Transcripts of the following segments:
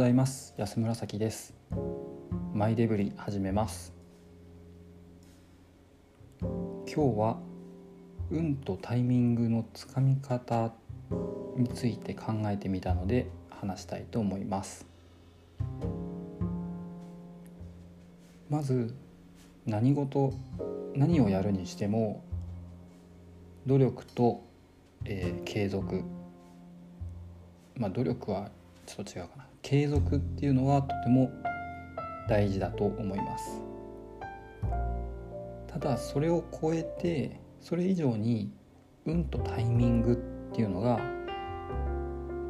ざいます。安村崎です。マイデブリ始めます。今日は運とタイミングのつかみ方について考えてみたので話したいと思います。まず何事何をやるにしても努力と、えー、継続。まあ努力はちょっと違うかな。継続っていうのはとても大事だと思います。ただそれを超えてそれ以上に運とタイミングっていうのが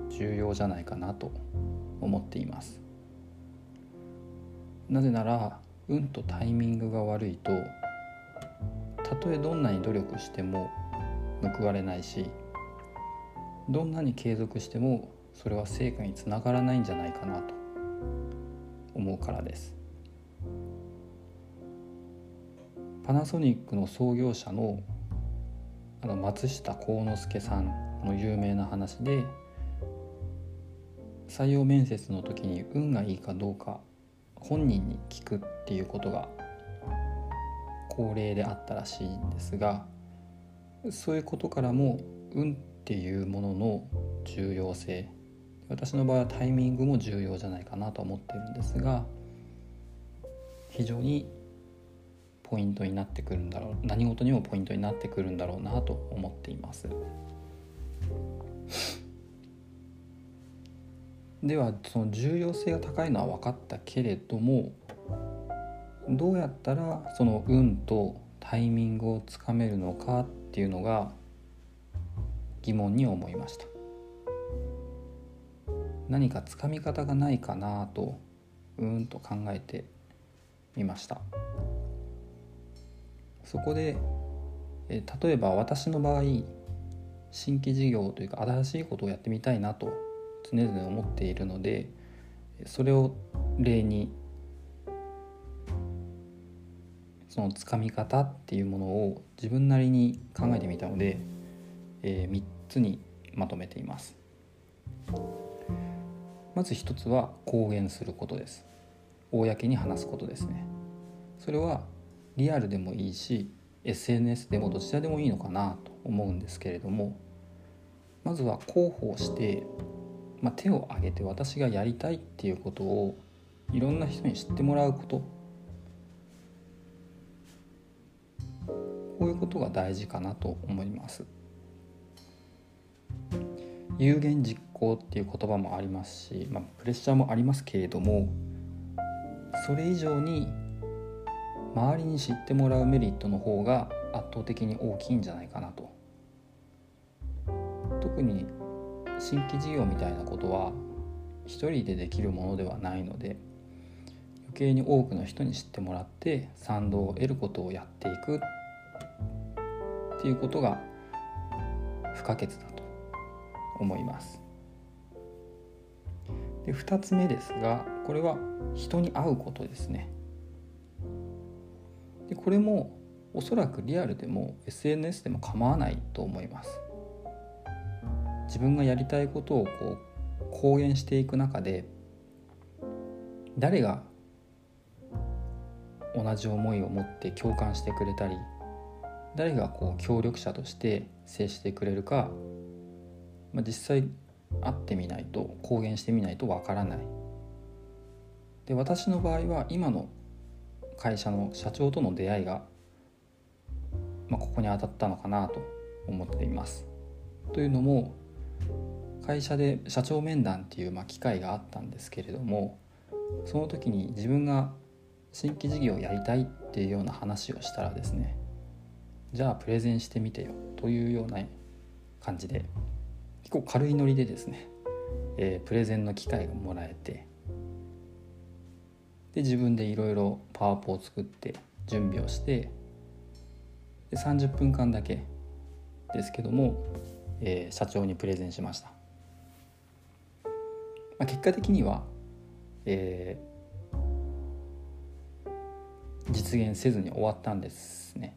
重要じゃないかなと思っています。なぜなら運とタイミングが悪いとたとえどんなに努力しても報われないしどんなに継続してもそれは成果につながらないんじゃないかなと思うからです。パナソニックの創業者のあの松下幸之助さんの有名な話で採用面接の時に運がいいかどうか本人に聞くっていうことが恒例であったらしいんですがそういうことからも運っていうものの重要性私の場合はタイミングも重要じゃないかなと思っているんですが非常にポイントになってくるんだろう何事にもポイントになってくるんだろうなと思っています。ではその重要性が高いのは分かったけれどもどうやったらその運とタイミングをつかめるのかっていうのが疑問に思いました。何かつかみ方がないかなとうんと考えてみましたそこで例えば私の場合新規事業というか新しいことをやってみたいなと常々思っているのでそれを例にそのつかみ方っていうものを自分なりに考えてみたので、えー、3つにまとめています。まず一つは公言することです。公に話すことですね。それはリアルでもいいし SNS でもどちらでもいいのかなと思うんですけれどもまずは広報して、まあ、手を挙げて私がやりたいっていうことをいろんな人に知ってもらうこと。こういうことが大事かなと思います。有言実行っていう言葉もありますし、まあ、プレッシャーもありますけれどもそれ以上に周りに知ってもらうメリットの方が圧倒的に大きいんじゃないかなと。特に新規事業みたいなことは一人でできるものではないので余計に多くの人に知ってもらって賛同を得ることをやっていくっていうことが不可欠だと思います。で2つ目ですがこれは人に会うことですね。でこれもおそらくリアルでも SNS でも構わないと思います。自分がやりたいことをこう公言していく中で誰が同じ思いを持って共感してくれたり誰がこう協力者として接してくれるか、まあ、実際会ってみないと公言してみないとわからない。で私の場合は今の会社の社長との出会いが、まあ、ここに当たったのかなと思っています。というのも会社で社長面談っていうまあ機会があったんですけれどもその時に自分が新規事業をやりたいっていうような話をしたらですねじゃあプレゼンしてみてよというような感じで結構軽いノリでですね、えー、プレゼンの機会がもらえてで自分でいろいろパワーポを作って準備をしてで30分間だけですけども、えー、社長にプレゼンしました、まあ、結果的には、えー、実現せずに終わったんですね、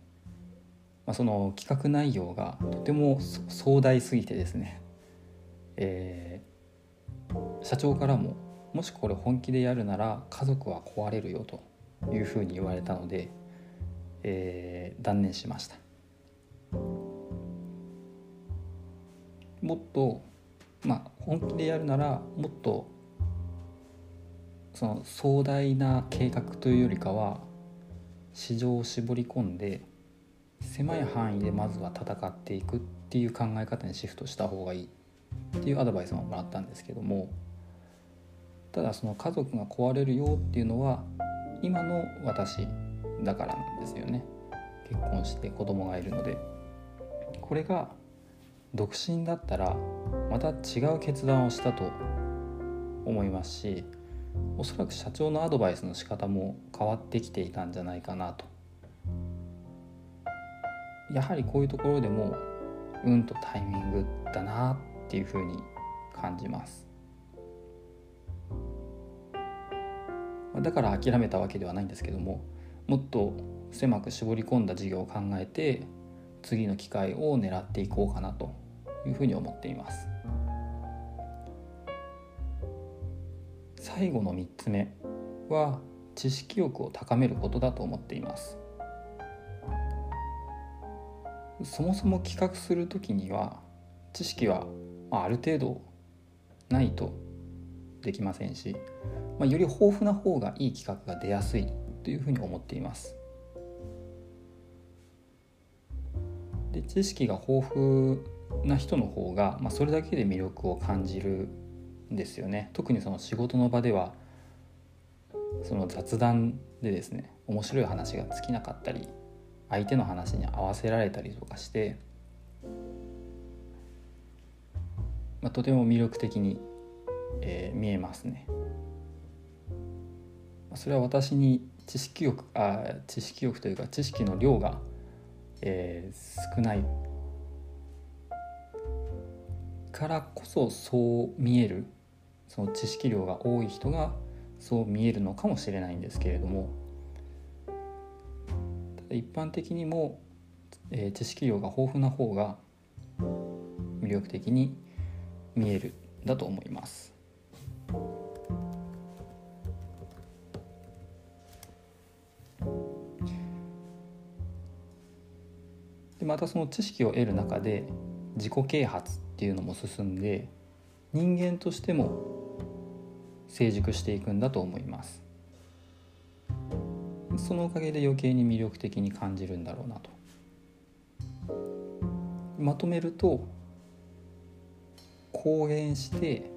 まあ、その企画内容がとても壮大すぎてですねえー、社長からももしこれ本気でやるなら家族は壊れるよというふうに言われたので、えー、断念しました。もっとまあ本気でやるならもっとその壮大な計画というよりかは市場を絞り込んで狭い範囲でまずは戦っていくっていう考え方にシフトした方がいい。っていうアドバイスももらったんですけどもただその家族が壊れるよっていうのは今の私だからなんですよね。結婚して子供がいるので。これが独身だったらまた違う決断をしたと思いますしおそらく社長のアドバイスの仕方も変わってきていたんじゃないかなと。やはりこういうところでも運とタイミングだなっていうふうに感じます。だから諦めたわけではないんですけどももっと狭く絞り込んだ事業を考えて次の機会を狙っていこうかなというふうに思っています。最後の3つ目は知識欲を高めることだと思っています。そもそも企画する時には知識はある程度ないとできませんし、まあ、より豊富な方がいい企画が出やすいというふうに思っています。で知識が豊富な人の方が、まあ、それだけで魅力を感じるんですよね。特にその仕事の場ではその雑談でですね面白い話が尽きなかったり相手の話に合わせられたりとかして、まあ、とても魅力的に、えー、見えますね。それは私に知識欲あ知識欲というか知識の量が、えー、少ないからこそそう見えるその知識量が多い人がそう見えるのかもしれないんですけれども一般的にも、えー、知識量が豊富な方が魅力的に見えるだと思います。でまたその知識を得る中で自己啓発っていうのも進んで人間としても成熟していくんだと思いますそのおかげで余計に魅力的に感じるんだろうなとまとめると公言して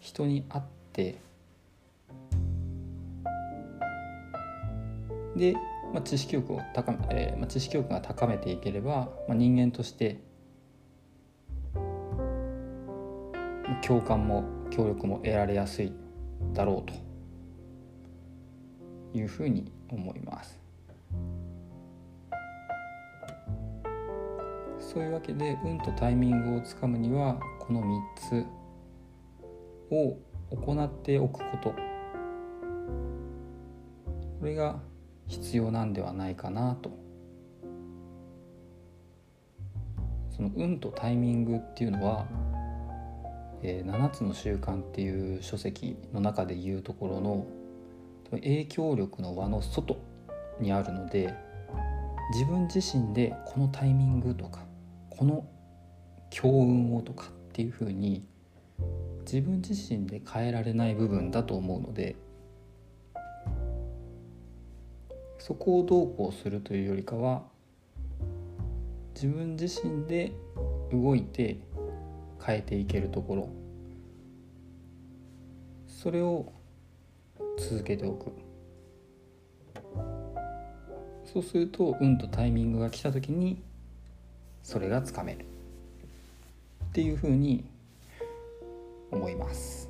人に会ってで、まあ、知識欲を高め、えーまあ、知識欲が高めていければ、まあ、人間として共感も協力も得られやすいだろうというふうに思います。そういうわけで運とタイミングをつかむにはこの3つを行っておくこと。これが必要なんではないかなと。その運とタイミングっていうのは「えー、7つの習慣」っていう書籍の中で言うところの影響力の輪の外にあるので自分自身でこのタイミングとかこの強運をとかっていうふうに自分自身で変えられない部分だと思うのでそこをどうこうするというよりかは自分自身で動いて変えていけるところそれを続けておく。そうすると運とタイミングが来た時にそれがつかめるっていうふうに思います。